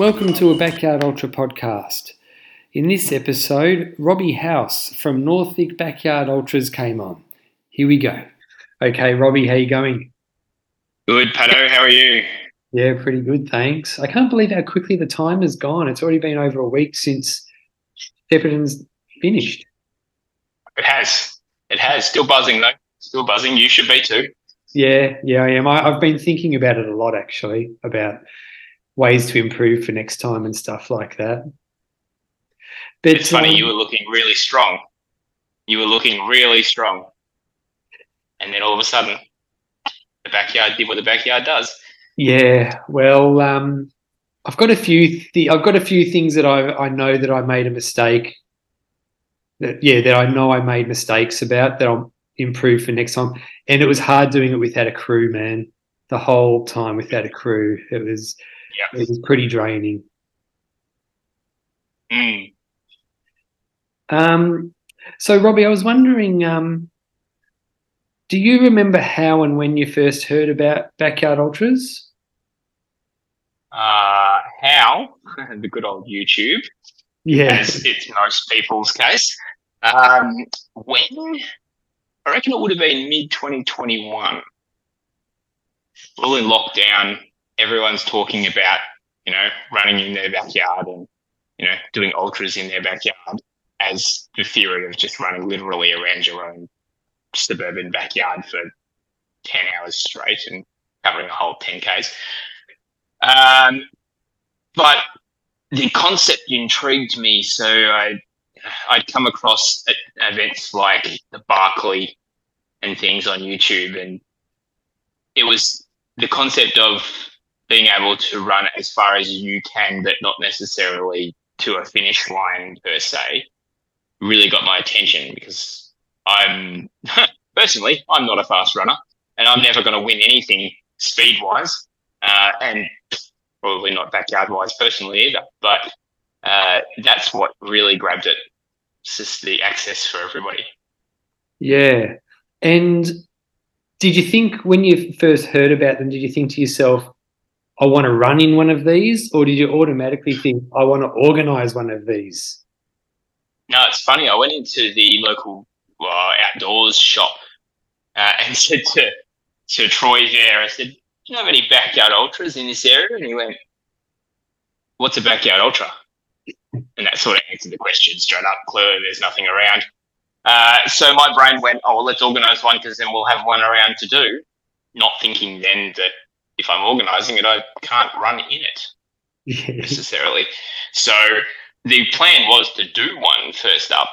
Welcome to a Backyard Ultra podcast. In this episode, Robbie Howse from North Vic Backyard Ultras came on. Here we go. Okay, Robbie, how you going? Good, Pato. How are you? Yeah, pretty good, thanks. I can't believe how quickly the time has gone. It's already been over a week since Shepparton's finished. It has. It has. Still buzzing though. Still buzzing. You should be too. Yeah, yeah, I am. I, I've been thinking about it a lot actually, about ways to improve for next time and stuff like that. But it's funny, um, you were looking really strong. You were looking really strong. And then all of a sudden, the backyard did what the backyard does. Yeah, well, um, I've got a few. Th- I've got a few things that I I know that I made a mistake. That yeah, that I know I made mistakes about that I'll improve for next time. And it was hard doing it without a crew, man. The whole time without a crew, it was yeah. it was pretty draining. Mm. Um, so Robbie, I was wondering, um, do you remember how and when you first heard about backyard ultras? Uh, how the good old YouTube. Yeah, as it's most people's case. Um, when I reckon it would have been mid 2021. All in lockdown, everyone's talking about you know running in their backyard and you know doing ultras in their backyard as the theory of just running literally around your own suburban backyard for 10 hours straight and covering a whole 10Ks. Um, but the concept intrigued me. So I, I'd come across events like the Barkley and things on YouTube, and it was the concept of being able to run as far as you can, but not necessarily to a finish line per se really got my attention because I'm personally I'm not a fast runner and I'm never going to win anything speed wise uh, and probably not backyard wise personally either. But uh, that's what really grabbed it. It's just the access for everybody. Yeah, and did you think when you first heard about them? Did you think to yourself, "I want to run in one of these," or did you automatically think, "I want to organize one of these"? No, it's funny. I went into the local uh, outdoors shop uh, and said to to Troy there, I said, "Do you have any backyard ultras in this area?" And he went, "What's a backyard ultra?" And that sort of answered the question straight up. Clearly, there's nothing around. Uh, so my brain went, "Oh, well, let's organise one because then we'll have one around to do." Not thinking then that if I'm organising it, I can't run in it necessarily. So the plan was to do one first up,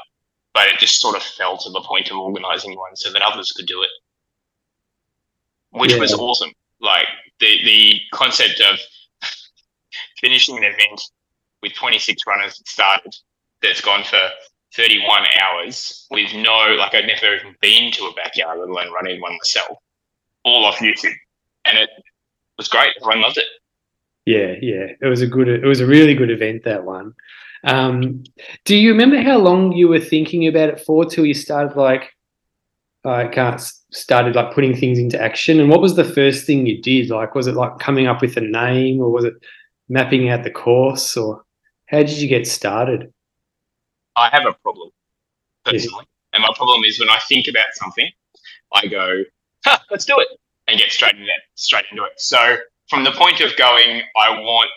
but it just sort of fell to the point of organizing one so that others could do it, which yeah. was awesome. Like the the concept of finishing an event with 26 runners that started that's gone for 31 hours with no like I'd never even been to a backyard, let alone running one myself, all off YouTube, and it was great. Everyone loved it. Yeah, yeah, it was a good, it was a really good event that one. Um, do you remember how long you were thinking about it for till you started like like uh, started like putting things into action? And what was the first thing you did? Like, was it like coming up with a name, or was it mapping out the course, or how did you get started? I have a problem personally, yeah. and my problem is when I think about something, I go, huh, "Let's do it," and get straight into straight into it. So from the point of going, I want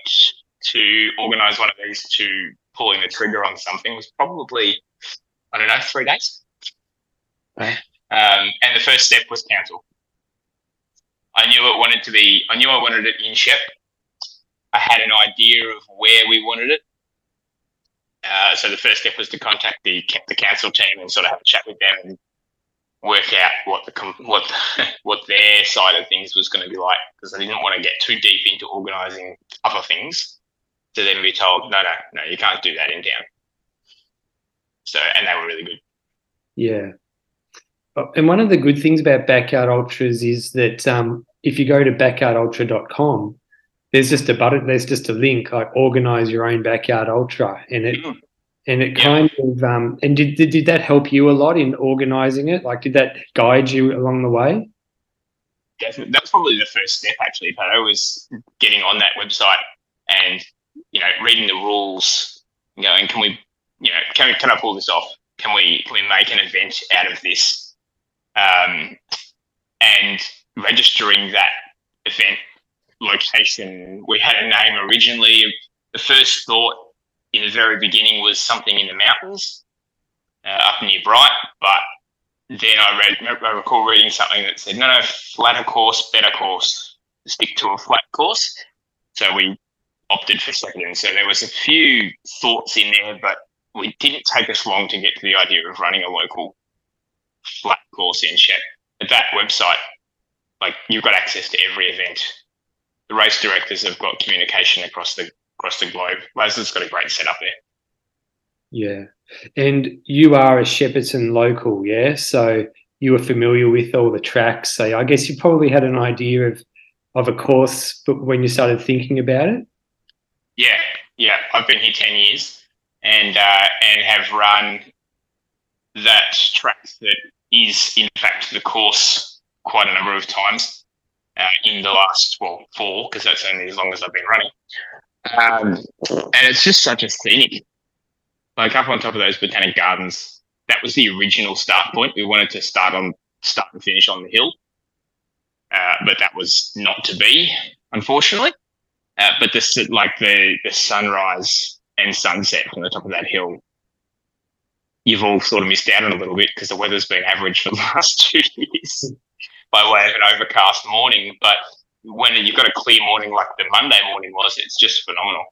to organize one of these to pulling the trigger on something was probably, I don't know, three days. Um, and the first step was cancel. I knew it wanted to be, I knew I wanted it in Shep. I had an idea of where we wanted it. Uh, so the first step was to contact the the council team and sort of have a chat with them and work out what the what the, what their side of things was going to be like because I didn't want to get too deep into organising other things to then be told, no, no, no, you can't do that in town. So, and they were really good. Yeah. Oh, and one of the good things about Backyard Ultras is that um, if you go to backyardultra.com, there's just a button, there's just a link like organize your own backyard ultra. And it, mm. And it yeah. kind of, um, and did, did, did that help you a lot in organizing it? Like, did that guide you along the way? Definitely. That's probably the first step, actually, But I was getting on that website and you know, reading the rules, going, can we, you know, can, can I pull this off? Can we, can we make an event out of this? Um, and registering that event location, we had a name originally. The first thought in the very beginning was something in the mountains uh, up near Bright, but then I read, I recall reading something that said, no, no, flatter course, better course, stick to a flat course. So we opted for second. So there was a few thoughts in there, but we didn't take us long to get to the idea of running a local flat course in Shep. At that website, like you've got access to every event. The race directors have got communication across the across the globe. Leslie's got a great setup there. Yeah. And you are a Shepparton local, yeah? So you were familiar with all the tracks. So I guess you probably had an idea of of a course but when you started thinking about it? Yeah, yeah. I've been here ten years and uh, and have run that track that is in fact the course quite a number of times uh, in the last well four because that's only as long as I've been running. Um, and it's just such a scenic like up on top of those botanic gardens, that was the original start point. We wanted to start on start and finish on the hill, uh, but that was not to be, unfortunately. Uh, but the like the the sunrise and sunset from the top of that hill, you've all sort of missed out on a little bit because the weather's been average for the last two years by way of an overcast morning. But when you've got a clear morning like the Monday morning was, it's just phenomenal.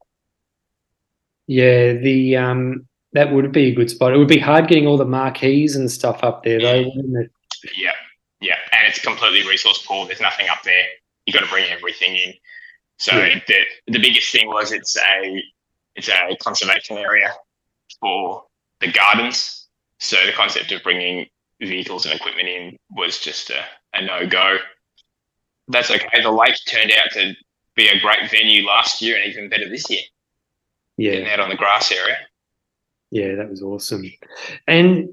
Yeah, the um, that would be a good spot. It would be hard getting all the marquees and stuff up there, though, wouldn't it? Yeah, yeah, and it's completely resource poor. There's nothing up there. You got to bring everything in. So yeah. the the biggest thing was it's a it's a conservation area for the gardens. So the concept of bringing vehicles and equipment in was just a, a no go. That's okay. The lake turned out to be a great venue last year and even better this year. Yeah, Getting out on the grass area. Yeah, that was awesome. And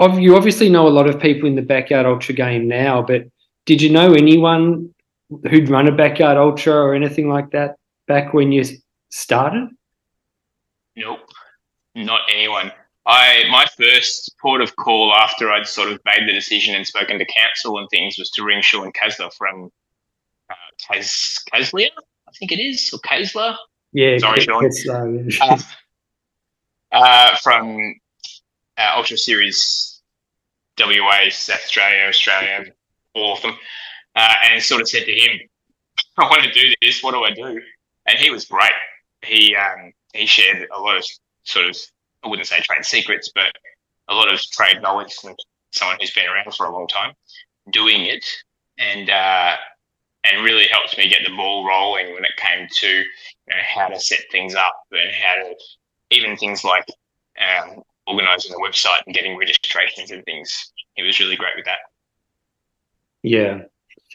you obviously know a lot of people in the backyard ultra game now, but did you know anyone who'd run a backyard ultra or anything like that back when you started? Nope, not anyone. I my first port of call after I'd sort of made the decision and spoken to council and things was to ring Sean Kasler from Kaz, I think it is, or Kasler. Yeah, sorry, Sean. uh, uh, from uh, Ultra Series WA, South Australia, Australia, all of them, uh, and sort of said to him, "I want to do this. What do I do?" And he was great. He um, he shared a lot of sort of I wouldn't say trade secrets, but a lot of trade knowledge from someone who's been around for a long time doing it, and uh, and really helped me get the ball rolling when it came to you know, how to set things up and how to even things like um, organizing the website and getting registrations and things. He was really great with that. Yeah.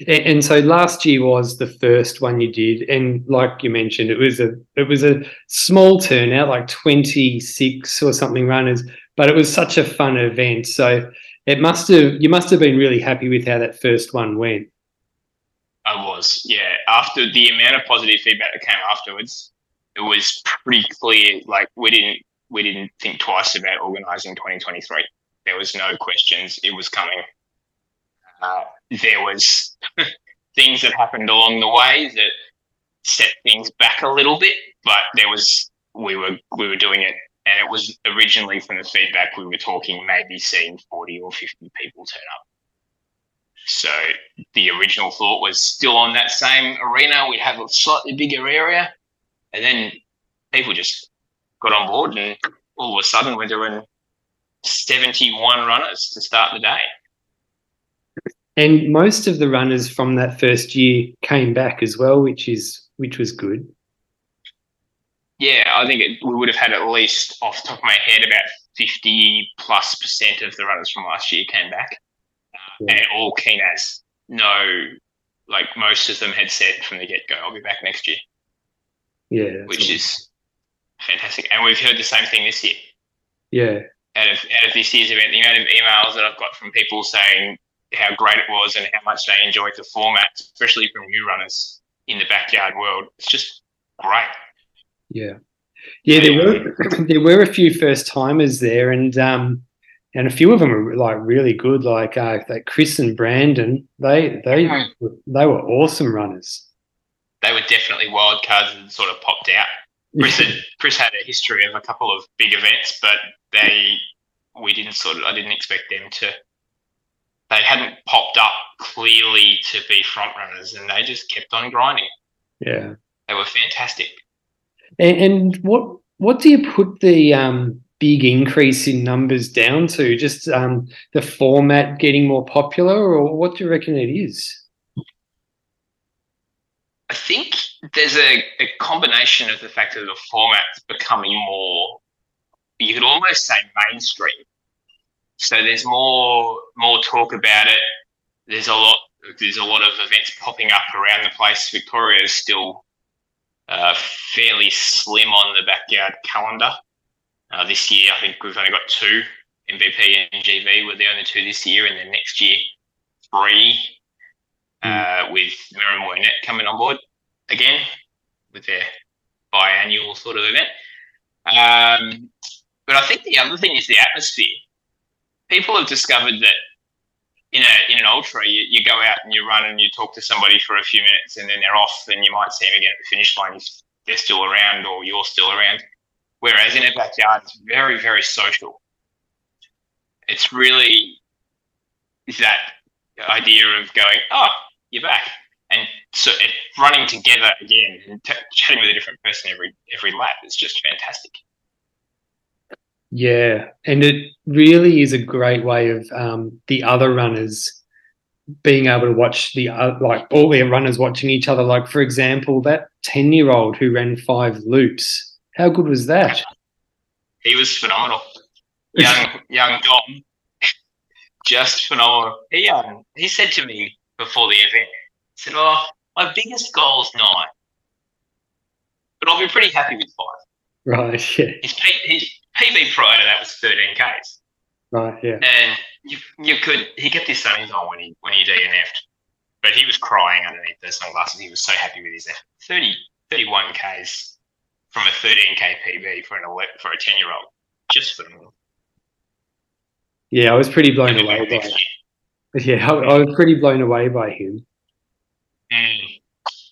And so last year was the first one you did, and like you mentioned, it was a it was a small turnout, like twenty six or something runners, but it was such a fun event. So it must have you must have been really happy with how that first one went. I was, yeah. After the amount of positive feedback that came afterwards, it was pretty clear. Like we didn't we didn't think twice about organising 2023. There was no questions. It was coming. Uh, there was things that happened along the way that set things back a little bit, but there was we were we were doing it, and it was originally from the feedback we were talking maybe seeing 40 or 50 people turn up. So the original thought was still on that same arena. We'd have a slightly bigger area, and then people just got on board, and all of a sudden we're doing 71 runners to start the day. And most of the runners from that first year came back as well, which is which was good. Yeah, I think it, we would have had at least off the top of my head about 50 plus percent of the runners from last year came back. Yeah. And all keen as no, like most of them had said from the get go, I'll be back next year. Yeah. Which awesome. is fantastic. And we've heard the same thing this year. Yeah. Out of out of this year's event, the amount of emails that I've got from people saying how great it was and how much they enjoyed the format, especially from new runners in the backyard world, it's just great. Yeah, yeah. There were there were a few first timers there, and um, and a few of them were like really good. Like uh, like Chris and Brandon, they they they were awesome runners. They were definitely wild cards that sort of popped out. Chris had, Chris had a history of a couple of big events, but they we didn't sort of I didn't expect them to. They hadn't popped up clearly to be front runners, and they just kept on grinding. Yeah, they were fantastic. And, and what what do you put the um, big increase in numbers down to? Just um, the format getting more popular, or what do you reckon it is? I think there's a, a combination of the fact that the format's becoming more, you could almost say mainstream. So there's more more talk about it. There's a lot there's a lot of events popping up around the place. Victoria is still uh, fairly slim on the backyard calendar. Uh, this year, I think we've only got two MVP and GV. We're the only two this year, and then next year, three uh, with Miriam Net coming on board again with their biannual sort of event. Um, but I think the other thing is the atmosphere. People have discovered that in a in an ultra, you, you go out and you run and you talk to somebody for a few minutes, and then they're off, and you might see them again at the finish line if they're still around or you're still around. Whereas in a backyard, it's very very social. It's really that idea of going, oh, you're back, and so running together again and t- chatting with a different person every every lap is just fantastic. Yeah, and it really is a great way of um, the other runners being able to watch the uh, like all their runners watching each other. Like for example, that ten year old who ran five loops. How good was that? He was phenomenal. Young young Dom, just phenomenal. He um he said to me before the event, he said, "Oh, my biggest goal is nine, but I'll be pretty happy with five. Right. Yeah. His, his PB prior to that was 13 Ks. Right. Yeah. And you, you could he kept his sunnies on when he when he DNF'd, but he was crying underneath the sunglasses. He was so happy with his effort. 30, 31 Ks from a 13K PB for an for a 10 year old. Just phenomenal. Yeah, I was pretty blown away by. Yeah, I, I, was pretty blown away by him. Mm,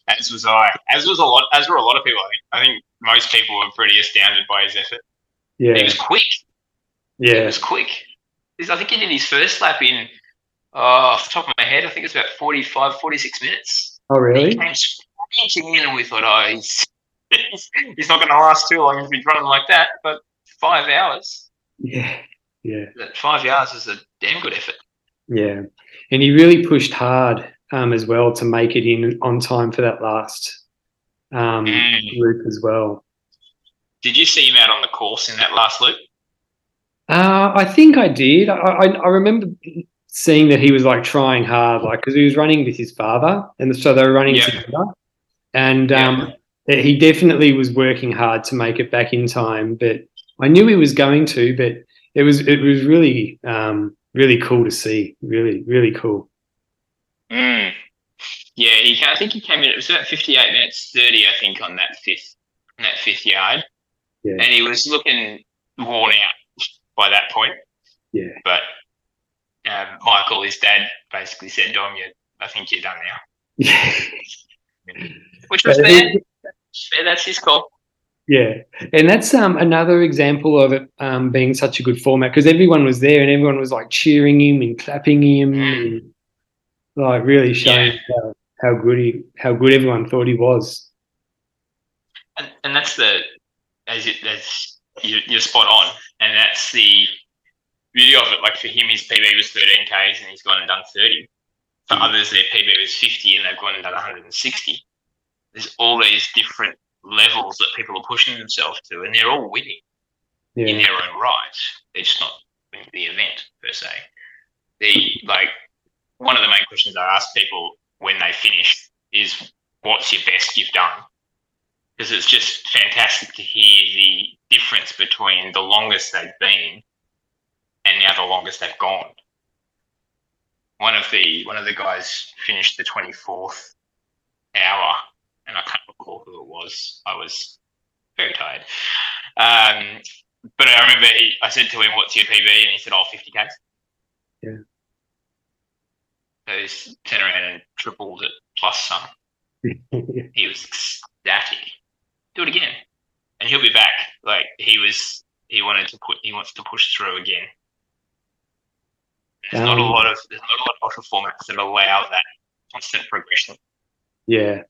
as was I. As was a lot. As were a lot of people. I think. I think most people were pretty astounded by his effort. Yeah. He was quick. Yeah. He was quick. I think he did his first lap in, oh, off the top of my head, I think it's about 45, 46 minutes. Oh, really? He came sprinting in and we thought, oh, he's, he's, not going to last too long if he's running like that. But five hours. Yeah. Yeah. Five hours is a damn good effort. Yeah. And he really pushed hard um, as well to make it in on time for that last um, mm. loop as well. Did you see him out on the course in that last loop? Uh, I think I did. I, I, I, remember seeing that he was like trying hard, like because he was running with his father, and so they were running yeah. together. And um, he definitely was working hard to make it back in time. But I knew he was going to. But it was it was really um, really cool to see. Really really cool. Mm. Yeah, he. I think he came in. It was about fifty-eight minutes thirty. I think on that fifth, on that fifth yard. Yeah. And he was looking worn out by that point. Yeah. But um, Michael, his dad, basically said, "Dom, you, I think you're done now." Yeah. Which was fair. That's his call. Yeah, and that's um, another example of it um, being such a good format because everyone was there and everyone was like cheering him and clapping him, mm. and, like really showing yeah. how, how good he, how good everyone thought he was. And, and that's the as, it, as you, you're spot on, and that's the beauty of it. Like for him, his PB was 13 Ks and he's gone and done 30. For mm. others, their PB was 50 and they've gone and done 160. There's all these different levels that people are pushing themselves to, and they're all winning yeah. in their own right. They're just not winning the event per se. The like one of the main questions I ask people when they finish is, "What's your best you've done?" because it's just fantastic to hear the difference between the longest they've been and now the longest they've gone. One of the one of the guys finished the twenty fourth hour, and I can't recall who it was. I was very tired. Um, but I remember he, I said to him, "What's your PB?" and he said, "Oh, 50 k's." Yeah. So he's turned around and tripled it plus some. he was ecstatic. Do it again, and he'll be back. Like he was, he wanted to put, he wants to push through again. There's not a Um, lot of there's not a lot of ultra formats that allow that constant progression. Yeah.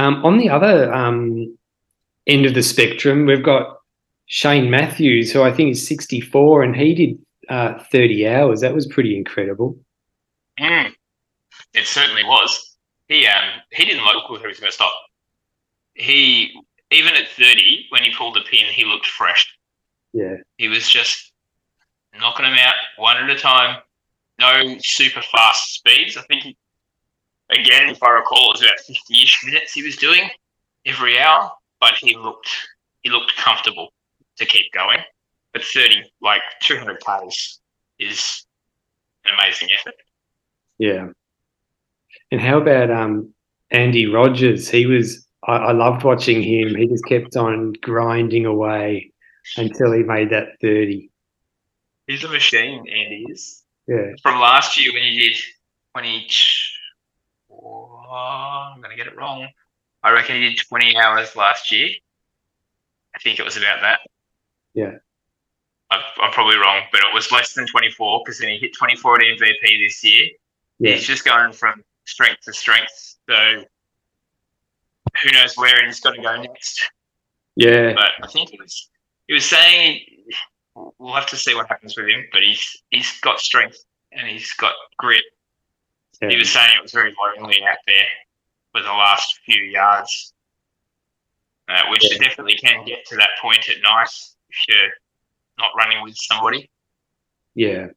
Um, on the other um, end of the spectrum, we've got Shane Matthews, who I think is 64, and he did uh, 30 hours. That was pretty incredible. Mm. It certainly was. He um he didn't look who he was going to stop. He even at thirty, when he pulled the pin, he looked fresh. Yeah. He was just knocking them out one at a time. No super fast speeds. I think he, again, if I recall, it was about fifty-ish minutes he was doing every hour, but he looked he looked comfortable to keep going. But thirty, like two hundred k's, is an amazing effort. Yeah. And how about um, Andy Rogers? He was, I, I loved watching him. He just kept on grinding away until he made that 30. He's a machine, Andy is. Yeah. From last year when he did 20. Oh, I'm going to get it wrong. I reckon he did 20 hours last year. I think it was about that. Yeah. I'm, I'm probably wrong, but it was less than 24 because then he hit 24 at MVP this year. Yeah. He's just going from strength to strength. So who knows where he's going to go next. Yeah. But I think he was he was saying we'll have to see what happens with him, but he's he's got strength and he's got grit. He yeah. was saying it was very lonely out there for the last few yards, uh, which Yeah. it definitely can get to that point at night if you're not running with somebody. Yeah.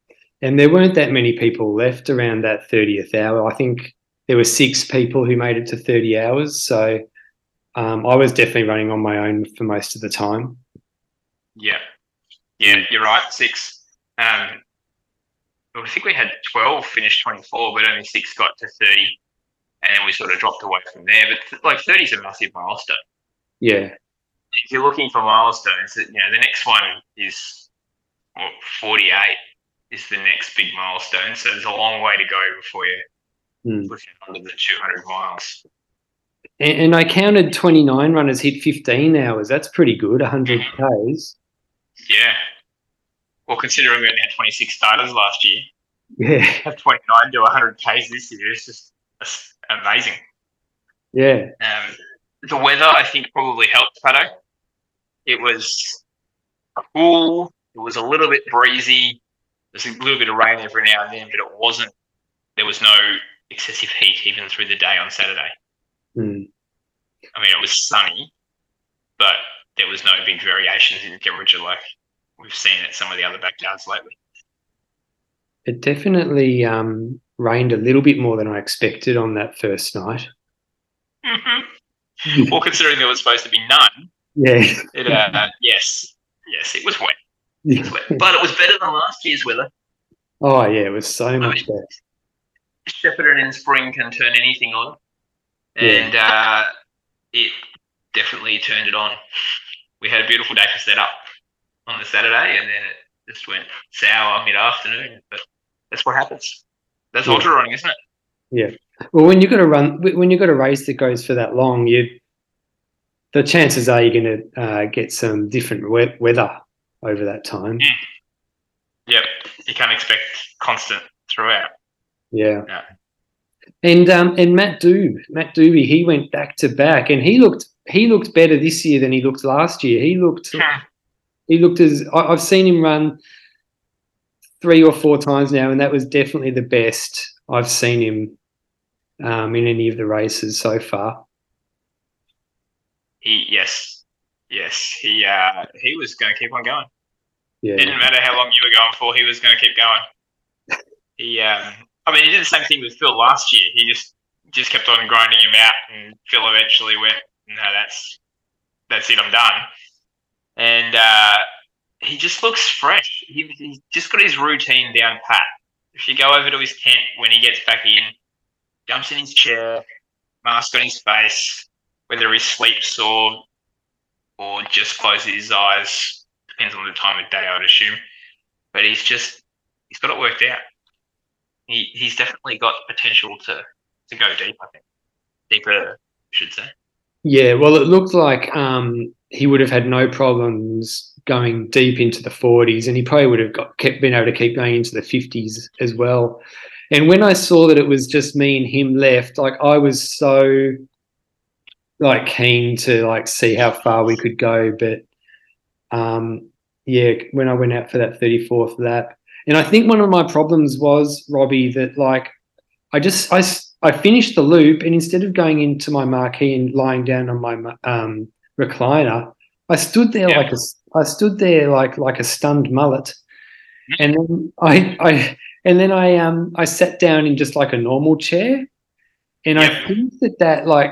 And there weren't that many people left around that 30th hour. I think there were six people who made it to 30 hours. So um, I was definitely running on my own for most of the time. Yeah, yeah, you're right. Six. Um, I think we had twelve finish twenty four, but only six got to thirty, and we sort of dropped away from there. But like thirty is a massive milestone. Yeah. If you're looking for milestones, you know the next one is what, forty eight is the next big milestone. So there's a long way to go before you Hmm. push it under the two hundred miles. And, and I counted 29 runners hit 15 hours. That's pretty good, 100 Ks. Yeah. Well, considering we only had 26 starters last year, Yeah. have 29 to 100 Ks this year is just amazing. Yeah. Um, the weather, I think, probably helped Pato. It was cool. It was a little bit breezy. There's a little bit of rain every now and then, but it wasn't. There was no excessive heat even through the day on Saturday. Hmm. I mean, it was sunny, but there was no big variations in the temperature like we've seen it at some of the other backyards lately. It definitely um, rained a little bit more than I expected on that first night. Mm-hmm. Well, considering there was supposed to be none, Yeah. it uh, yes, yes, it was wet. It was wet, but it was better than last year's weather. Oh, yeah. It was so much better. Shepparton in spring can turn anything on, and uh, it definitely turned it on. We had a beautiful day for setup on the Saturday, and then it just went sour mid afternoon. But that's what happens. That's Yeah. ultra running, isn't it? Yeah. Well, when you got to run, when you've got a race that goes for that long, you the chances are you're going to uh, get some different we- weather over that time. Yeah. Yep. You can't expect constant throughout. Yeah. Yeah. And um and Matt Doob, Matt Doobie, he went back to back, and he looked he looked better this year than he looked last year. He looked he looked as I, I've seen him run three or four times now, and that was definitely the best I've seen him um, in any of the races so far. He yes, yes. He uh, he was going to keep on going. Yeah, Didn't matter how long you were going for, he was going to keep going. He, um, I mean, he did the same thing with Phil last year. He just just kept on grinding him out, and Phil eventually went, "No, that's that's it. I'm done." And uh, he just looks fresh. He, he's just got his routine down pat. If you go over to his tent when he gets back in, jumps in his chair, mask on his face, whether he sleeps or or just closes his eyes. Depends on the time of day, I'd assume. But he's just he's got it worked out. He he's definitely got potential to to go deep. I think deeper, I should say. Yeah, well, it looked like um, he would have had no problems going deep into the 40s, and he probably would have got kept been able to keep going into the 50s as well. And when I saw that it was just me and him left, like I was so like keen to like see how far we could go. But um, yeah, when I went out for that 34th lap, and I think one of my problems was Robbie that like I just I I finished the loop, and instead of going into my marquee and lying down on my um, recliner, I stood there yeah. like a I stood there like like a stunned mullet, and then I I and then I um I sat down in just like a normal chair, and yeah. I think that that like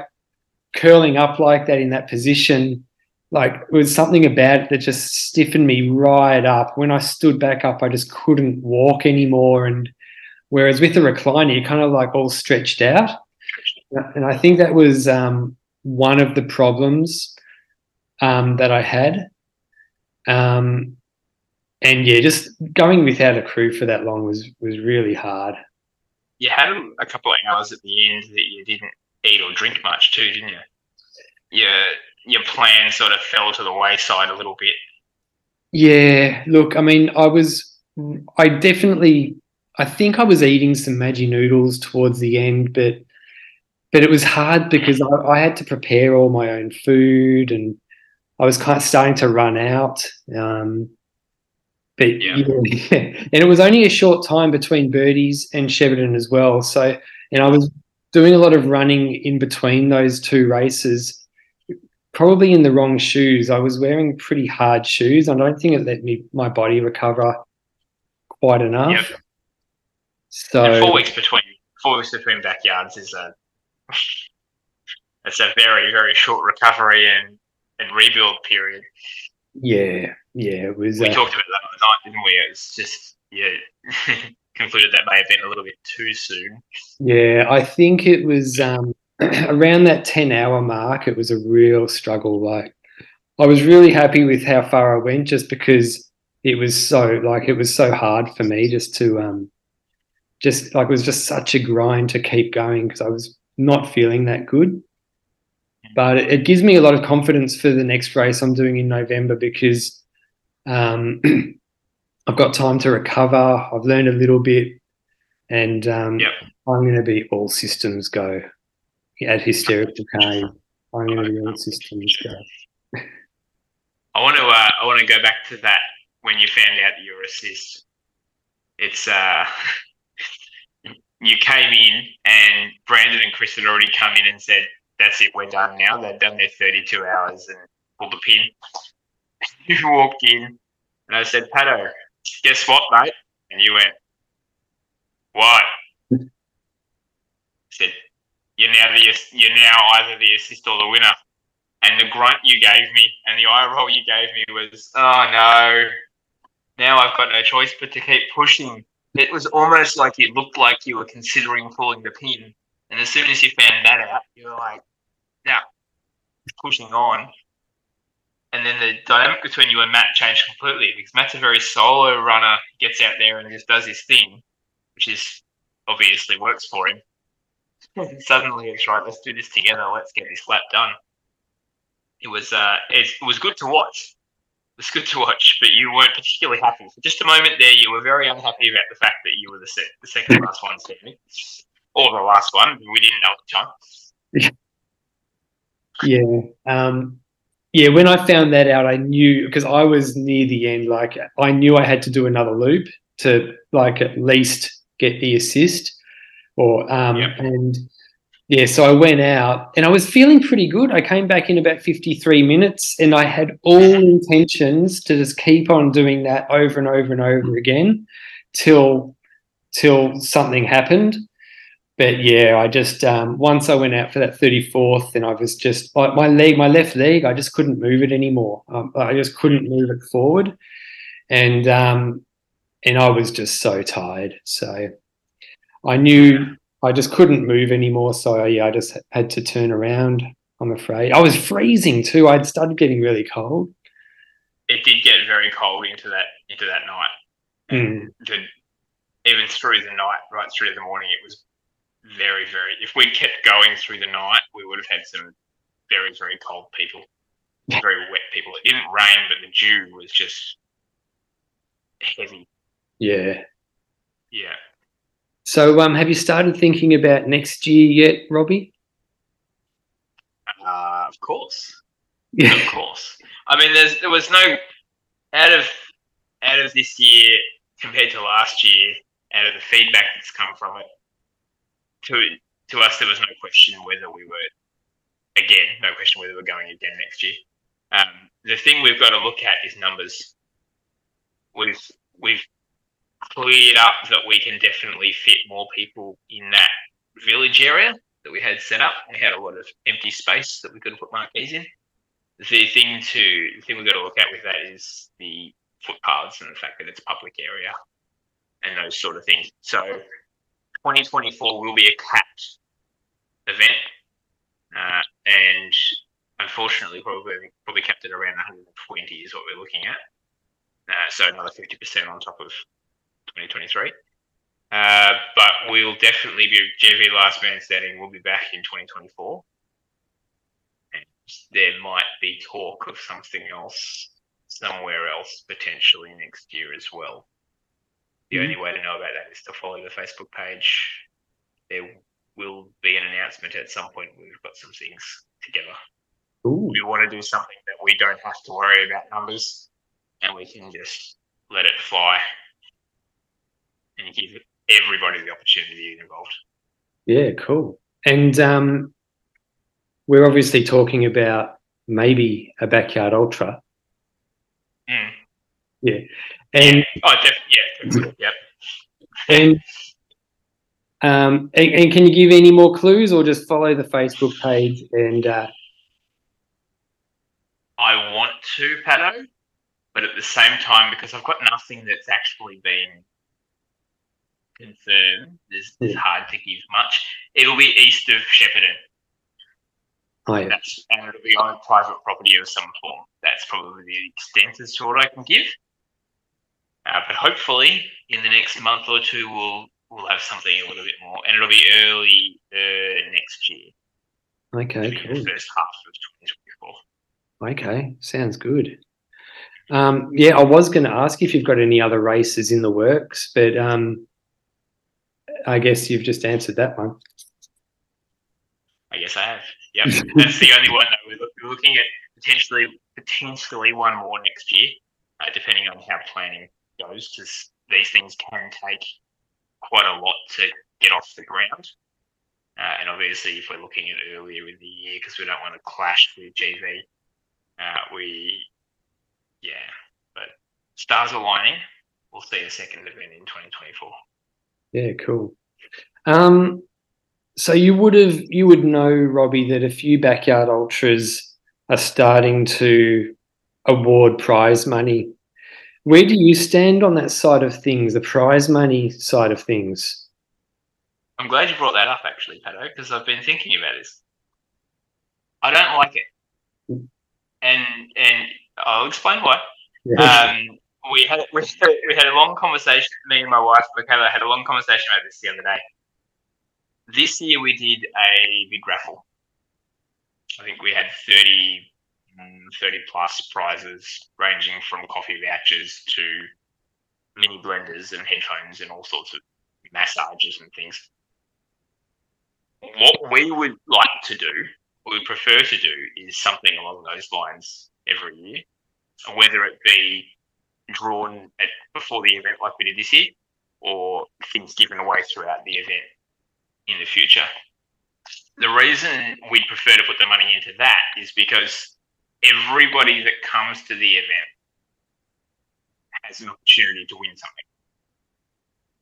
curling up like that in that position, like it was something about it that just stiffened me right up. When I stood back up, I just couldn't walk anymore, and whereas with the recliner, you're kind of like all stretched out, and I think that was um, one of the problems um, that I had. Um, and yeah, just going without a crew for that long was was really hard. You had a couple of hours at the end that you didn't eat or drink much too, didn't you? Your your plan sort of fell to the wayside a little bit. Yeah, look, I mean, I was, I definitely, I think I was eating some Maggi noodles towards the end, but but it was hard because I, I had to prepare all my own food and I was kind of starting to run out. Um, but yeah. yeah. and it was only a short time between birdies and Shepparton as well. So, and I was doing a lot of running in between those two races, probably in the wrong shoes. I was wearing pretty hard shoes. I don't think it let me my body recover quite enough. Yep. So and four weeks between four weeks between backyards is a it's a very very short recovery and and rebuild period. Yeah, yeah, it was. We uh, talked about that the night, didn't we? It was just yeah. concluded that may have been a little bit too soon. Yeah, I think it was um, around that ten-hour mark. It was a real struggle. Like, I was really happy with how far I went, just because it was so like it was so hard for me just to um, just like it was just such a grind to keep going because I was not feeling that good but it, it, gives me a lot of confidence for the next race I'm doing in November because um, I've got time to recover. I've learned a little bit, and um, yep. I'm going to be all systems go at hysterical cane. I'm going to be all systems go. I want to. Uh, I want to go back to that when you found out that you were a assist. It's uh, you came in and Brandon and Chris had already come in and said, that's it, we're done now. They've done their 32 hours and pulled the pin. you walked in and I said, Pato, guess what, mate? And you went, what? I said, you're now the you're now either the assist or the winner. And the grunt you gave me and the eye roll you gave me was, oh no, now I've got no choice but to keep pushing. It was almost like it looked like you were considering pulling the pin. And as soon as you found that out, you were like, now, pushing on, and then the dynamic between you and Matt changed completely because Matt's a very solo runner, gets out there and just does his thing, which is obviously works for him. Suddenly it's right, let's do this together, let's get this lap done. It was uh, it, it was good to watch. It was good to watch, but you weren't particularly happy. For just a moment there, you were very unhappy about the fact that you were the, se- the second last one standing, or the last one. We didn't know at the time. yeah. Um, yeah, when I found that out, I knew because I was near the end. Like I knew I had to do another loop to like at least get the assist, or um, yep. and yeah. So I went out and I was feeling pretty good. I came back in about fifty three minutes, and I had all intentions to just keep on doing that over and over and over again till till something happened but yeah, I just um, once I went out for that 34th, and I was just my leg, my left leg, I just couldn't move it anymore. Um, I just couldn't move it forward, and um, and I was just so tired. So I knew I just couldn't move anymore. So yeah, I just had to turn around. I'm afraid. I was freezing too. I'd started getting really cold. It did get very cold into that into that night. Mm. The, even through the night, right through the morning, it was very, very. If we kept going through the night, we would have had some very, very cold people, very wet people. It didn't rain, but the dew was just heavy. Yeah. Yeah. So, um, have you started thinking about next year yet, Robbie? Uh, of course. Yeah. Of course. I mean, there's there was no out of out of this year compared to last year, out of the feedback that's come from it, to to us there was no question whether we were again, no question whether we're going again next year. Um, the thing we've got to look at is numbers. We've we've cleared up that we can definitely fit more people in that village area that we had set up. We had a lot of empty space that we could put marquees in. The thing to the thing we've got to look at with that is the footpaths and the fact that it's a public area and those sort of things. So 2024 will be a capped event. Uh, and unfortunately, probably probably kept it around 120 is what we're looking at. Uh, so another 50% on top of 2023. Uh, but we'll definitely be GV last man standing. We'll be back in 2024, and there might be talk of something else somewhere else potentially next year as well. The Mhm. only way to know about that is to follow the Facebook page. There will be an announcement at some point. We've got some things together. Ooh. We want to do something that we don't have to worry about numbers, and we can just let it fly and give everybody the opportunity involved. Yeah, cool. And um, we're obviously talking about maybe a backyard ultra. Mm. And Oh, yeah, yep. and um, and, and can you give any more clues, or just follow the Facebook page and uh, I want to, Pato, but at the same time, because I've got nothing that's actually been confirmed, it's, it's Yeah. hard to give much. It'll be east of Shepparton. oh yeah, That's and it'll be on private property of some form. That's probably the extent as to what I can give. Uh, but hopefully, in the next month or two, we'll we'll have something a little bit more, and it'll be early uh, next year, okay, cool. the first half of 2024. Okay, sounds good. Um, yeah, I was going to ask if you've got any other races in the works, but um, I guess you've just answered that one. I guess I have. Yep, that's the only one that we're, look, we're looking at potentially potentially one more next year, uh, depending on how planning goes, because these things can take quite a lot to get off the ground. Uh, and obviously, if we're looking at earlier in the year, because we don't want to clash with GV, uh, we, yeah, but stars aligning. We'll see a second event in 2024. Yeah, cool. Um, so you would have you would know, Robbie, that a few backyard ultras are starting to award prize money. Where do you stand on that side of things, the prize money side of things? I'm glad you brought that up, actually, Pato, because I've been thinking about this. I don't like it, and and I'll explain why. Um, we had we had, we had a long conversation. Me and my wife, Michaela, had a long conversation about this the other day. This year we did a big raffle. I think we had 30, mm, 30 plus prizes, ranging from coffee vouchers to mini blenders and headphones and all sorts of massages and things. What we would like to do, what we prefer to do, is something along those lines every year, whether it be drawn at, before the event like we did this year, or things given away throughout the event in the future. The reason we'd prefer to put the money into that is because everybody that comes to the event has an opportunity to win something.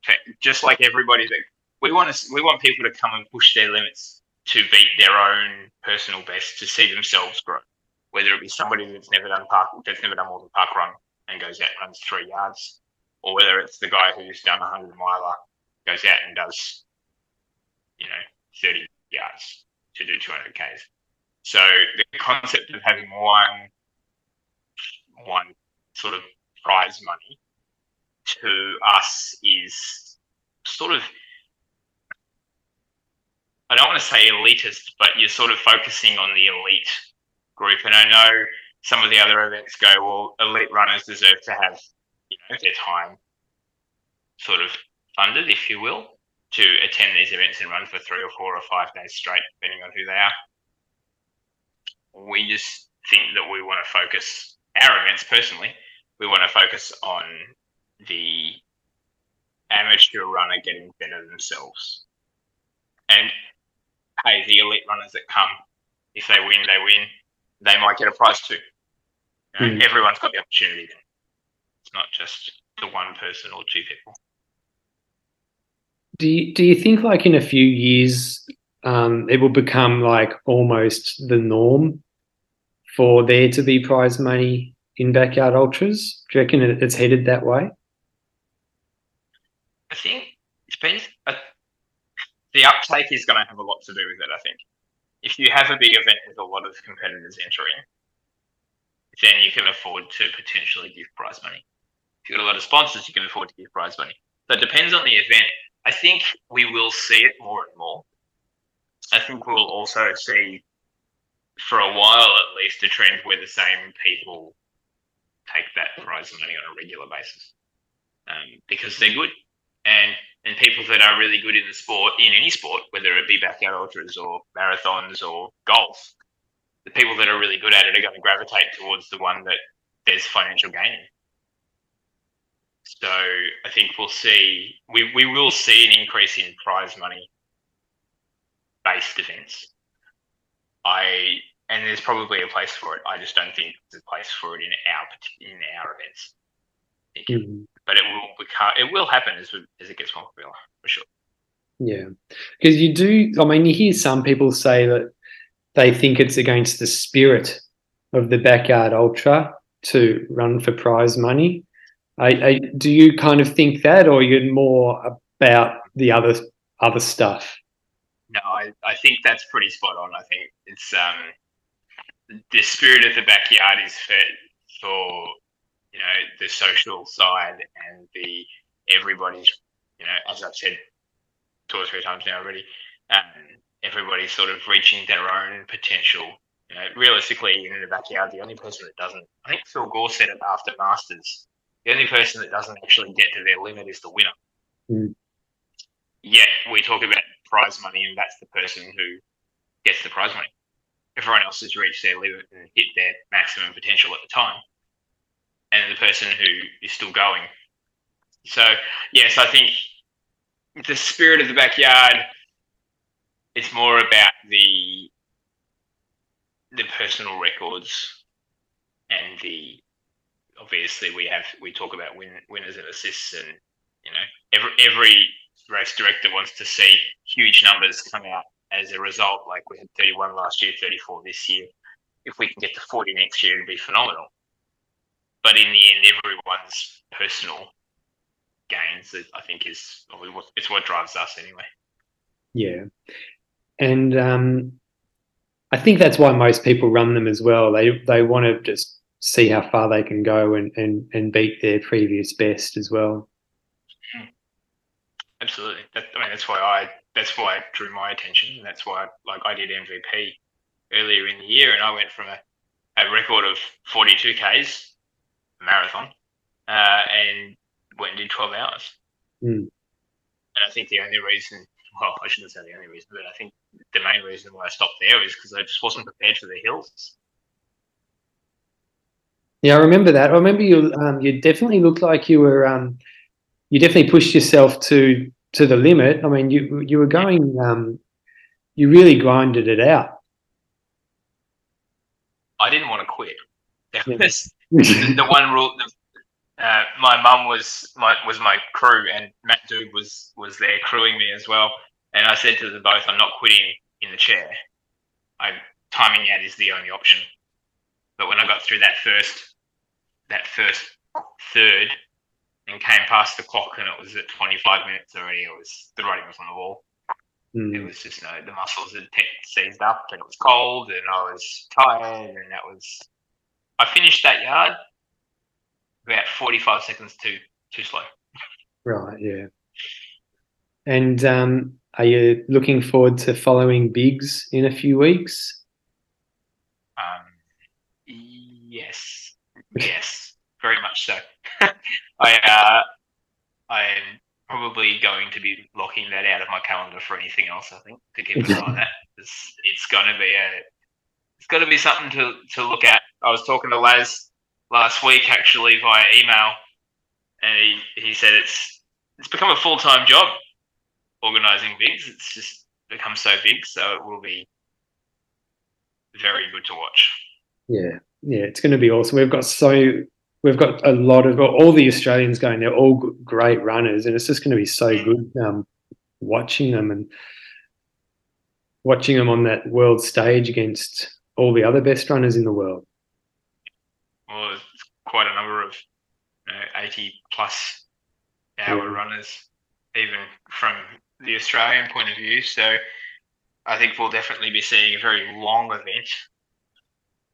Okay, just like everybody that we want to, we want people to come and push their limits to beat their own personal best to see themselves grow. Whether it be somebody that's never done park, that's never done more than park run and goes out and runs three yards, or whether it's the guy who's done a hundred miler, goes out and does, you know, thirty yards to do two hundred k's. So the concept of having one one sort of prize money to us is sort of I don't want to say elitist, but you're sort of focusing on the elite group. And I know some of the other events go, well, elite runners deserve to have you know, their time sort of funded, if you will, to attend these events and run for three or four or five days straight, depending on who they are. We just think that we want to focus our events personally. We want to focus on the amateur runner getting better themselves. And hey, the elite runners that come, if they win, they win. They might get a prize too. You know, mm. Everyone's got the opportunity. It's not just the one person or two people. Do you, do you think like in a few years um, it will become like almost the norm for there to be prize money in backyard ultras? Do you reckon it's headed that way? I think it depends. The uptake is going to have a lot to do with it. I think if you have a big event with a lot of competitors entering, then you can afford to potentially give prize money. If you've got a lot of sponsors, you can afford to give prize money. So it depends on the event. I think we will see it more and more. I think we'll also see, for a while at least, a trend where the same people take that prize money on a regular basis um, because they're good. And and people that are really good in the sport, in any sport, whether it be backyard ultras or marathons or golf, the people that are really good at it are going to gravitate towards the one that there's financial gain in. So I think we'll see we, we will see an increase in prize money based events. I and there's probably a place for it. I just don't think there's a place for it in our in our events. Mm-hmm. But it will become it will happen as as it gets more popular for sure. Yeah, because you do. I mean, you hear some people say that they think it's against the spirit of the backyard ultra to run for prize money. I, I, do you kind of think that, or you're more about the other other stuff? No, I, I think that's pretty spot on. I think it's um, the spirit of the backyard is for for you know the social side and the everybody's you know as I've said two or three times now already. Um, everybody's sort of reaching their own potential. You know, realistically, in the backyard, the only person that doesn't, I think Phil Gore said it after Masters, the only person that doesn't actually get to their limit is the winner. Mm. Yet we talk about prize money, and that's the person who gets the prize money. Everyone else has reached their limit and hit their maximum potential at the time, and the person who is still going. So, yes, I think the spirit of the backyard it's more about the the personal records and the obviously we have we talk about win, winners and assists and you know every every race director wants to see huge numbers come out as a result like we had 31 last year 34 this year if we can get to 40 next year it'd be phenomenal but in the end everyone's personal gains i think is it's what drives us anyway yeah and um, I think that's why most people run them as well. They they want to just see how far they can go and and, and beat their previous best as well. Absolutely. That, I mean, that's why I that's why it drew my attention. And that's why like I did MVP earlier in the year, and I went from a, a record of 42 k's marathon uh, and went and did 12 hours. Mm. And I think the only reason well, I shouldn't say the only reason, but I think the main reason why I stopped there is because I just wasn't prepared for the hills. Yeah, I remember that. I remember you. Um, you definitely looked like you were. Um, you definitely pushed yourself to to the limit. I mean, you you were going. Um, you really grinded it out. I didn't want to quit. That was the, the one rule. The, uh, my mum was my was my crew, and Matt Dude was was there crewing me as well. And I said to them both, "I'm not quitting in the chair. I timing out is the only option." But when I got through that first that first third and came past the clock, and it was at 25 minutes already, it was the writing was on the wall. Mm. It was just no, the muscles had seized up, and it was cold, and I was tired, and that was. I finished that yard about forty-five seconds too too slow. Right, yeah. And um, are you looking forward to following Bigs in a few weeks? Um, yes, yes, very much so. I uh, I'm probably going to be locking that out of my calendar for anything else. I think to keep an eye on that. It's, it's going to be a it's going to be something to to look at. I was talking to Laz last week actually via email, and he, he said it's it's become a full time job organizing bigs. It's just become so big, so it will be very good to watch. Yeah, yeah, it's going to be awesome. We've got so we've got a lot of all the Australians going. They're all great runners, and it's just going to be so good um, watching them and watching them on that world stage against all the other best runners in the world. Well, quite a number of you know, 80 plus hour Yeah. runners, even from the Australian point of view. So I think we'll definitely be seeing a very long event.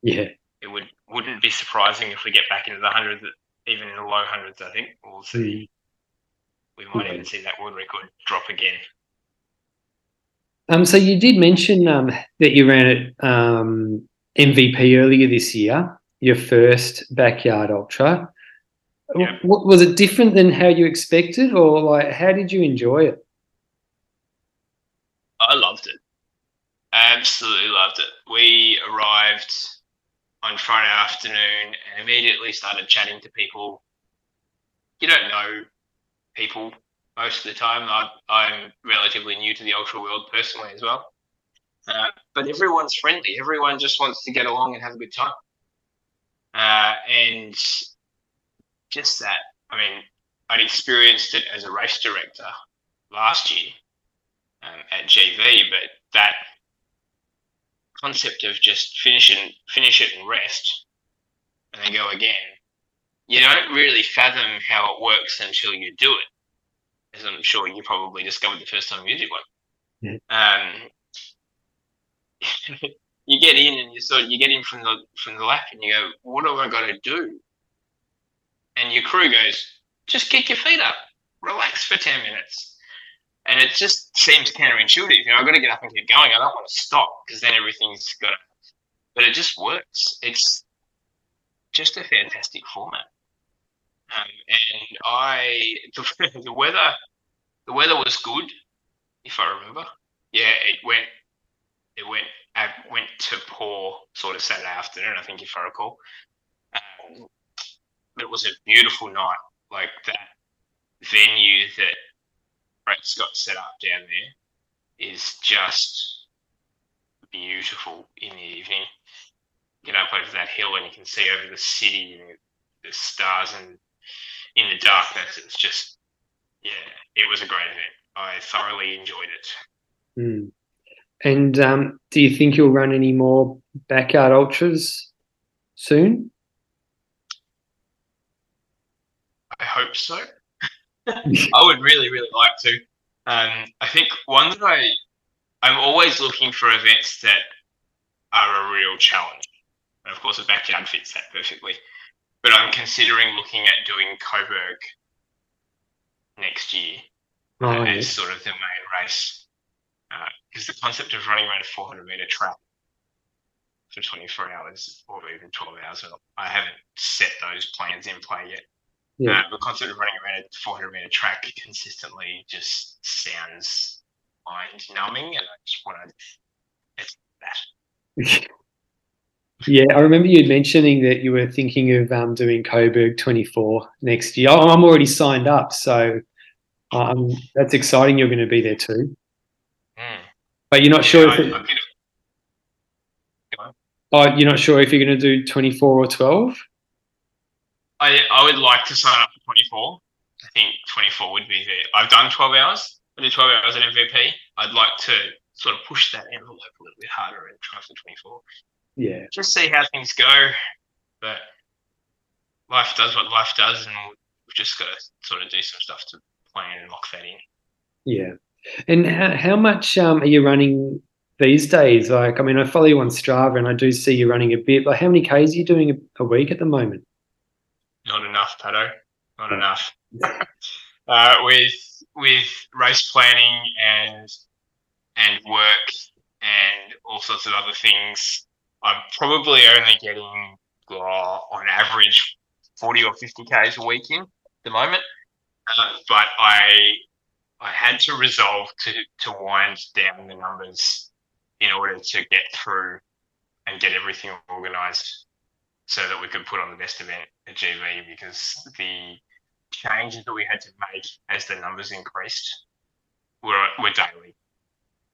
Yeah, It would wouldn't be surprising if we get back into the hundreds, even in the low hundreds. I think we'll see. We might even see that world record drop again. Um, so you did mention um, that you ran at um, MVP earlier this year, your first backyard ultra. Yeah. W- was it different than how you expected, or like how did you enjoy it? I loved it. Absolutely loved it. We arrived on Friday afternoon and immediately started chatting to people. You don't know people most of the time. I, I'm relatively new to the ultra world personally as well. Uh, but everyone's friendly. Everyone just wants to get along and have a good time. Uh, and just that, I mean, I'd experienced it as a race director last year um, at GV, but that concept of just finish and finish it and rest, and then go again, you don't really fathom how it works until you do it, as I'm sure you probably discovered the first time you did one. Um, you get in and you sort of, you get in from the from the lap and you go, what have I got to do? And your crew goes, just kick your feet up, relax for ten minutes and it just seems counterintuitive. You know, I've got to get up and keep going. I don't want to stop because then everything's got to. But it just works. It's just a fantastic format. Um, and I, the, the weather, the weather was good, if I remember. Yeah, it went, it went, it went to pour sort of Saturday afternoon, I think, if I recall. Um, it was a beautiful night, like that venue that Brett's got set up down there is just beautiful in the evening. Get up over that hill and you can see over the city and the stars and in the darkness. It's just, yeah, it was a great event. I thoroughly enjoyed it. Mm. And um, do you think you'll run any more backyard ultras soon? I hope so. I would really, really like to. Um, I think one that I, I'm always looking for events that are a real challenge. And of course, a backyard fits that perfectly. But I'm considering looking at doing Coburg next year Oh, uh, yeah. as sort of the main race. Because the concept of running around a 400 meter track for 24 hours or even 12 hours, I haven't set those plans in play yet. Yeah. Uh, the concept of running around a 400 meter track consistently just sounds mind numbing, and I just want to. Yeah, I remember you mentioning that you were thinking of um, doing Coburg 24 next year. I'm already signed up, so um, that's exciting. You're going to be there too, Mm. but you're not sure Yeah, if it, gonna- oh, you're not sure if you're going to do 24 or 12. I, I would like to sign up for 24. I think 24 would be there. I've done 12 hours. I did 12 hours at MVP. I'd like to sort of push that envelope a little bit harder and try for 24. Yeah, Just see how things go. But life does what life does, and we've just got to sort of do some stuff to plan and lock that in. yeah. And how, how much um, are you running these days? Like, I mean, I follow you on Strava and I do see you running a bit, but how many Ks are you doing a, a week at the moment? Not enough, Pato. Not enough. uh, with with race planning and and work and all sorts of other things, I'm probably only getting uh, on average 40 or 50 Ks a week in at the moment. Uh, but I I had to resolve to, to wind down the numbers in order to get through and get everything organized so that we could put on the best event at GV because the changes that we had to make as the numbers increased were, were daily.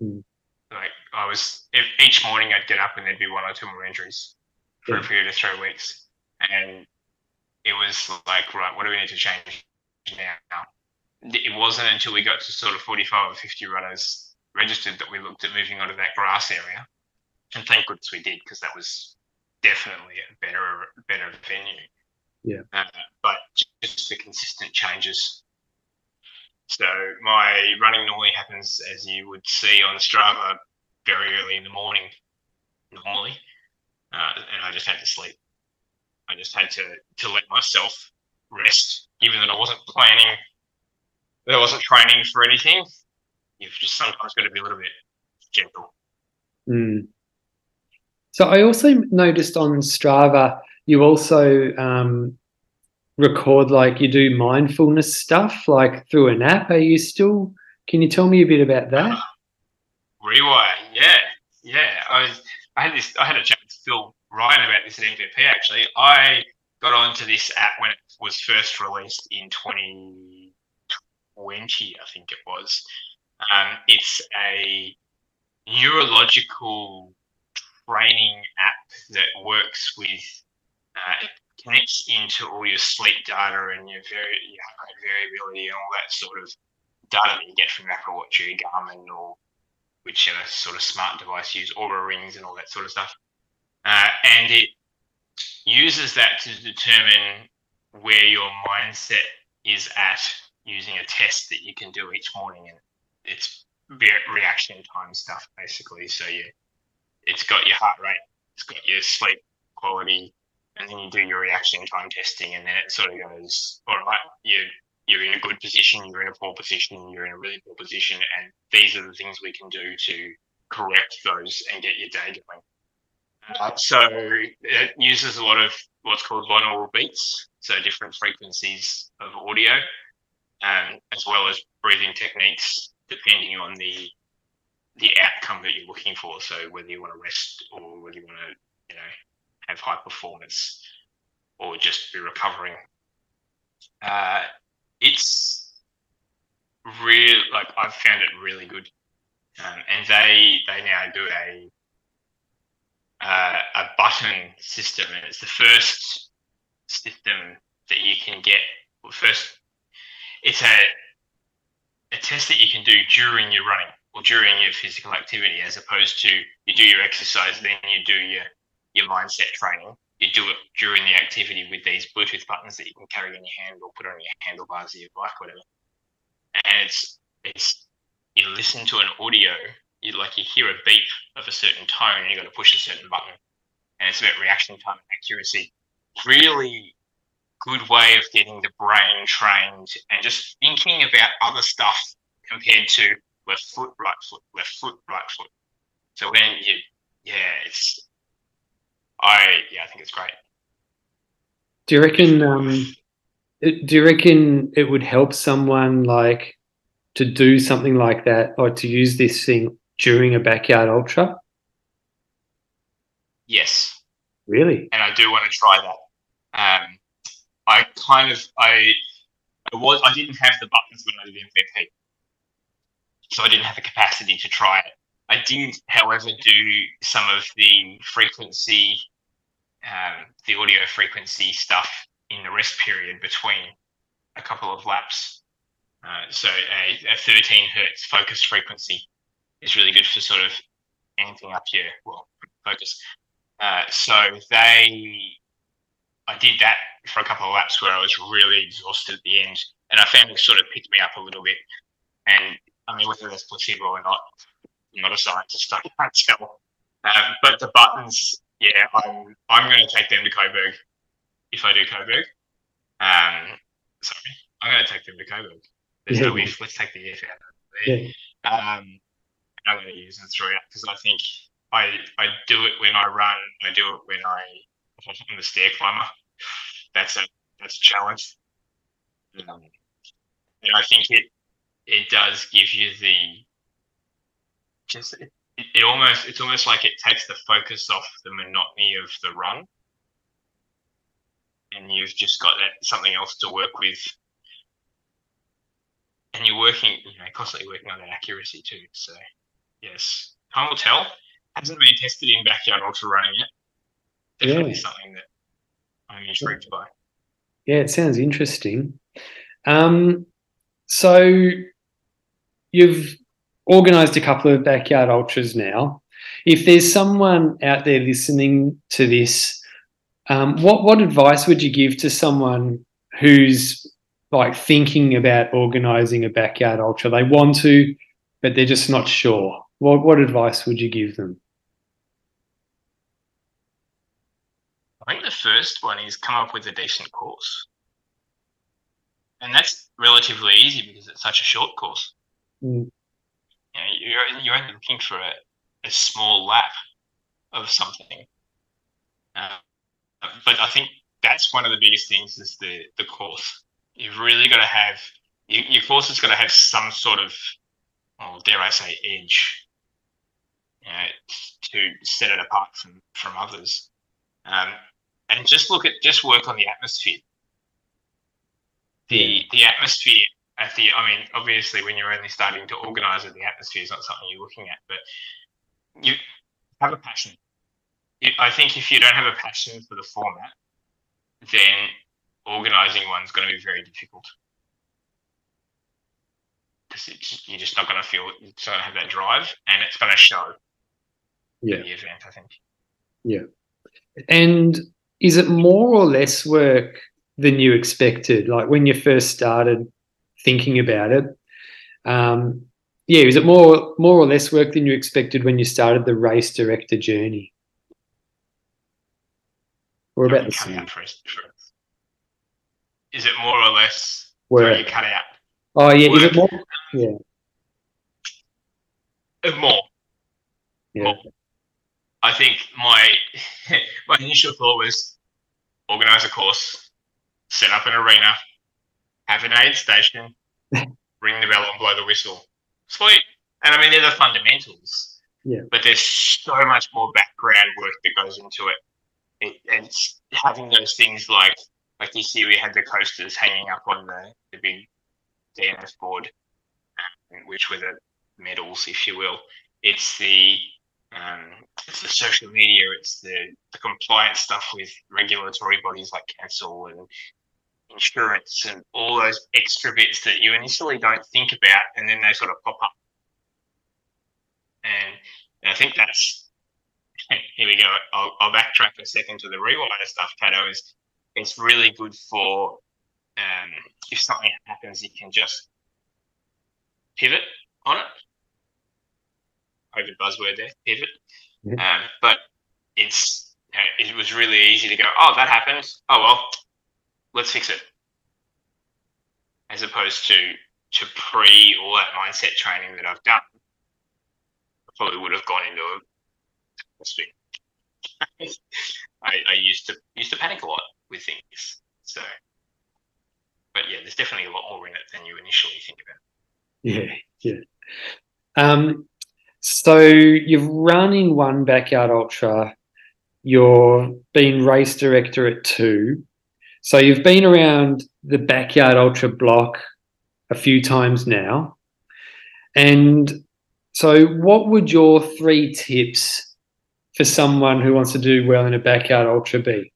Mm. Like I was each morning, I'd get up and there'd be one or two more injuries for yeah. a period of three weeks, and it was like, right, what do we need to change now? It wasn't until we got to sort of 45 or 50 runners registered that we looked at moving onto that grass area, and thank goodness we did because that was definitely a better better venue. Yeah. Uh, but just the consistent changes. So my running normally happens, as you would see on Strava, very early in the morning, normally, uh, and I just had to sleep. I just had to to let myself rest, even though I wasn't planning, I wasn't training for anything. You've just sometimes got to be a little bit gentle. Mm. So I also noticed on Strava you also um, record like you do mindfulness stuff like through an app. Are you still? Can you tell me a bit about that? Rewire, yeah, yeah. I was, I had this. I had a chat with Phil Ryan about this at MVP. Actually, I got onto this app when it was first released in 2020, I think it was. Um, it's a neurological training app that works with uh, connects into all your sleep data and your very your heart rate variability and all that sort of data that you get from Apple Watch or Garmin or whichever sort of smart device you use, Oura rings and all that sort of stuff. Uh, and it uses that to determine where your mindset is at using a test that you can do each morning. And it's reaction time stuff basically. So you, it's got your heart rate, it's got your sleep quality, and then you do your reaction time testing, and then it sort of goes, all right, you you're in a good position, you're in a poor position, you're in a really poor position, and these are the things we can do to correct those and get your day going. Uh, so it uses a lot of what's called binaural beats, so different frequencies of audio, um, as well as breathing techniques depending on the the outcome that you're looking for. So whether you want to rest or whether you want to, you know, have high performance or just be recovering. Uh, it's real like I've found it really good, um, and they they now do a uh, a button system, and it's the first system that you can get. Well, first, it's a a test that you can do during your running or during your physical activity, as opposed to you do your exercise, then you do your your mindset training. You do it during the activity with these Bluetooth buttons that you can carry in your hand or put on your handlebars of your bike, whatever. And it's it's you listen to an audio, you like you hear a beep of a certain tone, and you got to push a certain button, and it's about reaction time and accuracy. Really good way of getting the brain trained and just thinking about other stuff compared to left foot, right foot, left foot, right foot. So when you, yeah, it's I yeah, I think it's great. Do you reckon? Um, do you reckon it would help someone like to do something like that or to use this thing during a backyard ultra? Yes. Really? And I do want to try that. Um, I kind of I, I was I didn't have the buttons when I did MVP, so I didn't have the capacity to try it. I did, however, do some of the frequency um, the audio frequency stuff in the rest period between a couple of laps. Uh, so a, a 13 hertz focus frequency is really good for sort of anything up here. Well, focus. Uh, so they, I did that for a couple of laps where I was really exhausted at the end, and I found it sort of picked me up a little bit. And I mean, whether that's placebo or not, I'm not a scientist. I can't tell. Um, but the buttons, yeah, I'm I'm going to take them to Coburg if I do Coburg. Um, sorry, I'm going to take them to Coburg. There's Yeah. no if. Let's take the if out. of Yeah. there. Um, I'm going to use them throughout because I think I I do it when I run. I do it when I I'm the stair climber. That's a that's a challenge. Um, and I think it it does give you the just it, it almost it's almost like it takes the focus off the monotony of the run, and you've just got that something else to work with. And you're working, you know, constantly working on that accuracy too. So, yes, time will tell. Hasn't been tested in backyard ultra running yet. Definitely Yeah. something that I'm intrigued by. Yeah, it sounds interesting. Um, so you've organised a couple of backyard ultras now. If there's someone out there listening to this, um, what what advice would you give to someone who's like thinking about organising a backyard ultra? They want to, but they're just not sure. What what advice would you give them? I think the first one is come up with a decent course. And that's relatively easy because it's such a short course. Mm. You know, you're, you're only looking for a, a small lap of something. Uh, but I think that's one of the biggest things is the, the course. You've really got to have, you, your course has got to have some sort of, well, dare I say, edge you know, to set it apart from, from others. Um, and just look at just work on the atmosphere. The the atmosphere at the I mean, obviously when you're only starting to organise it, the atmosphere is not something you're looking at, but you have a passion. I think if you don't have a passion for the format, then organising one's going to be very difficult because you're just not going to feel it's going to have that drive, and it's going to show Yeah. in the event. I think. Yeah. And is it more or less work than you expected? Like when you first started thinking about it, um, yeah, is it more more or less work than you expected when you started the race director journey? Or about the same? out for us. For us. Is it more or less? Where? You cut out. Oh yeah, is it more? Uh, More. Yeah. More. I think my my initial thought was organize a course, set up an arena, have an aid station, ring the bell and blow the whistle. Sweet. And I mean, they're the fundamentals. Yeah. But there's so much more background work that goes into it. it and having those things like, like you see, we had the coasters hanging up on the, the big DNF board, um, which were the medals, if you will. It's the um, it's the social media, it's the, the compliance stuff with regulatory bodies like council and insurance and all those extra bits that you initially don't think about, and then they sort of pop up. And, and I think that's here we go. I'll, I'll backtrack a second to the rewire stuff, Cato. Is it's really good for um, if something happens, you can just pivot on it. Over buzzword there, pivot. Mhm. Um, but it's you know, it was really easy to go. Oh, that happened. Oh well, let's fix it. As opposed to to pre all that mindset training that I've done, I probably would have gone into a. I, I used to used to panic a lot with things. So, but yeah, there's definitely a lot more in it than you initially think about. Yeah, yeah. Um, so you've run in one backyard ultra. You're been race director at two. So you've been around the backyard ultra block a few times now. And so, what would your three tips for someone who wants to do well in a backyard ultra be?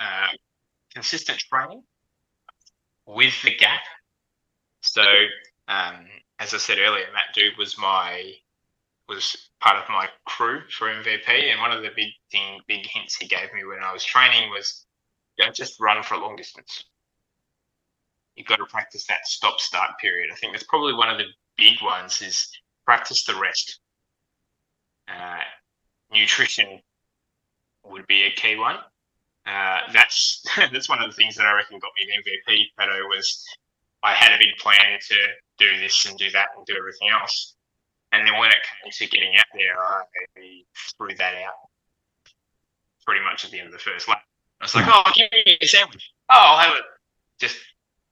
uh, consistent training with the gap. So, um, as I said earlier, Matt Doob was my was part of my crew for MVP, and one of the big thing, big hints he gave me when I was training was don't just run for a long distance. you've got to practice that stop start period. I think that's probably one of the big ones is practice the rest. Uh, nutrition would be a key one. Uh, that's that's one of the things that I reckon got me the MVP. Pato was I had a big plan to do this and do that and do everything else, and then when it came to getting out there, I threw that out pretty much at the end of the first lap. I was like, "Oh, give me a sandwich. Oh, I'll have it." Just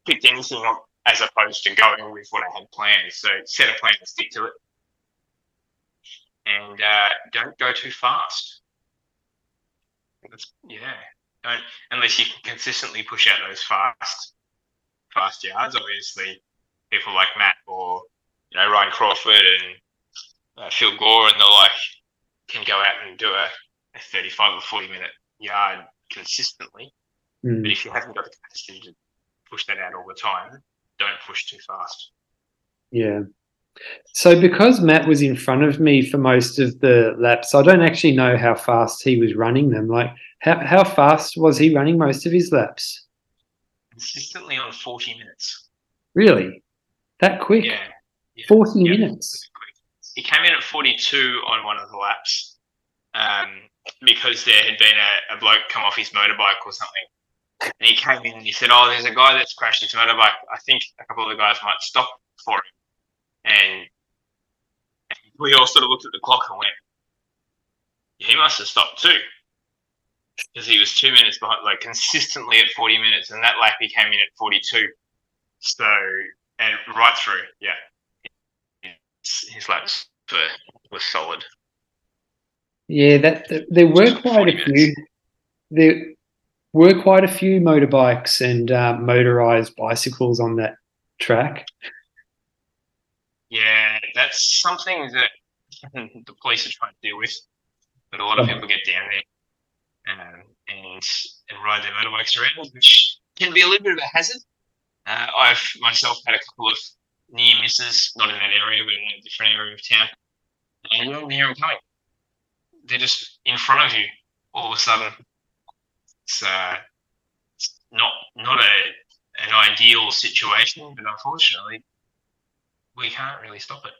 picked anything up as opposed to going with what I had planned. So set a plan and stick to it, and uh, don't go too fast. That's, yeah, don't unless you can consistently push out those fast fast yards. Obviously, people like Matt or you know Ryan Crawford and uh, Phil Gore and the like can go out and do a, a 35 or 40 minute yard consistently. Mm. But if you haven't got the capacity to push that out all the time, don't push too fast. Yeah. So because Matt was in front of me for most of the laps, I don't actually know how fast he was running them. Like how how fast was he running most of his laps? Consistently on 40 minutes. Really? That quick? Yeah. yeah. 40 yeah. minutes. He came in at 42 on one of the laps um, because there had been a, a bloke come off his motorbike or something and he came in and he said, "Oh, there's a guy that's crashed his motorbike. I think a couple of the guys might stop for him." And, and we all sort of looked at the clock and went, "He must have stopped too." Because he was two minutes behind, like consistently at 40 minutes, and that lap he came in at 42. So, and right through, yeah, his, laps were, were solid. Yeah, that, that there were quite a few. There, were quite a few motorbikes and uh, motorized bicycles on that track. Yeah, that's something that the police are trying to deal with. But a lot of people get down there um, and and ride their motorbikes around, which can be a little bit of a hazard. Uh, I've myself had a couple of near misses, not in that area, but in a different area of town, and you don't hear them coming. They're just in front of you all of a sudden, it's, uh, it's not not a an ideal situation, but unfortunately, we can't really stop it.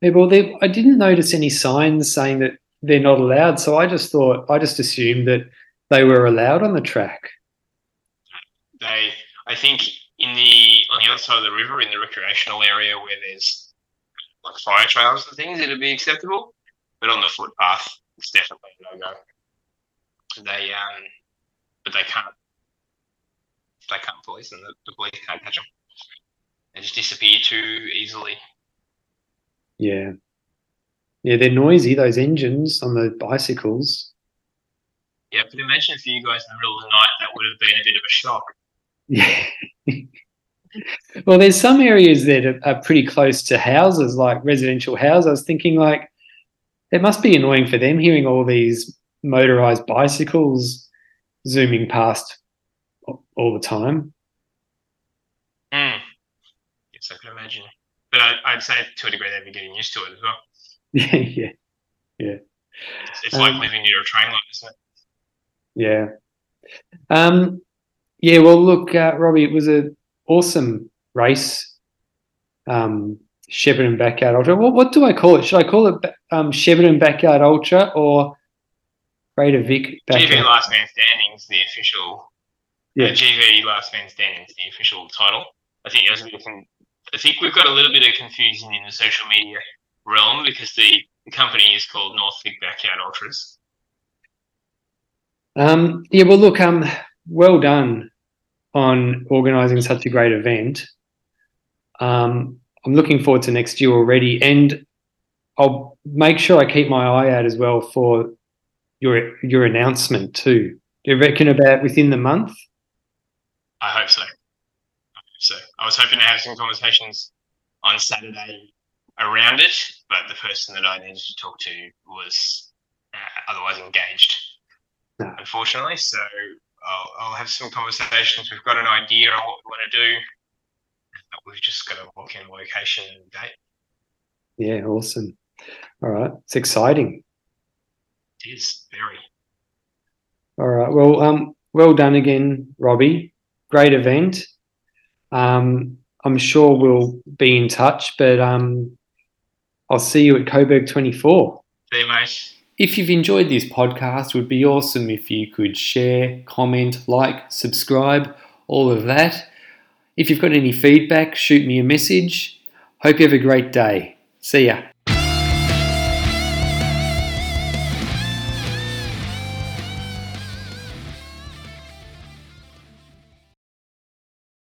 Yeah, well, they, I didn't notice any signs saying that they're not allowed, so I just thought I just assumed that they were allowed on the track. They, I think, in the on the other side of the river, in the recreational area where there's like fire trails and things, it'd be acceptable. But on the footpath, it's definitely no go. They um, but they can't. They can't police them. The, the police can't catch them. They just disappear too easily. Yeah. Yeah, they're noisy, those engines on the bicycles. Yeah, but imagine for you guys in the middle of the night, that would have been a bit of a shock. Yeah. well, there's some areas that are, are, pretty close to houses, like residential houses. I was thinking, like, it must be annoying for them hearing all these motorized bicycles zooming past all the time. Mm. Yes, I can imagine. But I, would say to a degree they'd be getting used to it as well. Yeah, yeah, yeah. It's, it's um, like living near a train line, isn't it? Yeah. Um, yeah, well, look, uh, Robbie, it was an awesome race. Um, Shepparton Backyard Ultra. What, what do I call it? Should I call it um, Shepparton Backyard Ultra or Greater Vic? Backyard? GV Last Man Standing is the official. Yeah. Uh, GV Last Man Standing is the official title. I think there's a bit of, I think we've got a little bit of confusion in the social media realm because the, the company is called North Vic Backyard Ultras. Um, yeah, well, look, um, well done on organising such a great event. Um, I'm looking forward to next year already, and I'll make sure I keep my eye out as well for your your announcement too. Do you reckon about within the month? I hope so. I hope so. I was hoping to have some conversations on Saturday around it, but the person that I needed to talk to was uh, otherwise engaged, no. unfortunately. So I'll, I'll, have some conversations. We've got an idea on what we want to do. We've just got to walk in location and date. Yeah, awesome. All right, it's exciting. It is very. All right. Well, um, well done again, Robbie. Great event. Um, I'm sure we'll be in touch, but um, I'll see you at Coburg 24. See you, mate. If you've enjoyed this podcast, it would be awesome if you could share, comment, like, subscribe, all of that. If you've got any feedback, shoot me a message. Hope you have a great day. See ya.